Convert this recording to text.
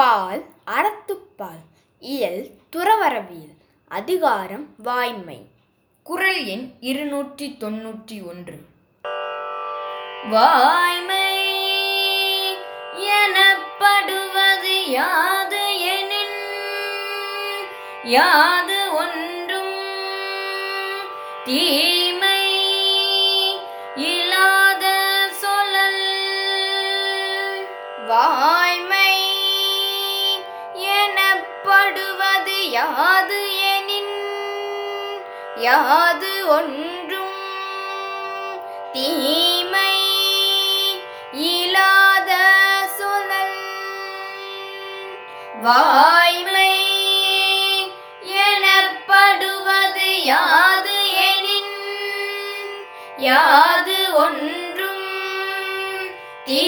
பால் அறத்துப்பால் இயல் துறவரவியல் அதிகாரம் வாய்மை. குரல் எண் இருநூற்றி தொன்னூற்றி ஒன்று. வாய்மை எனப்படுவது யாது எனின் யாது ஒன்றும் தீமை இல்லாத சொல்லல். வாய்மை யாது எனின் யாது ஒன்றும் தீமை இலாத சொலல் வாய்மை எனப்படுவது யாது எனின் யாது ஒன்றும் தீ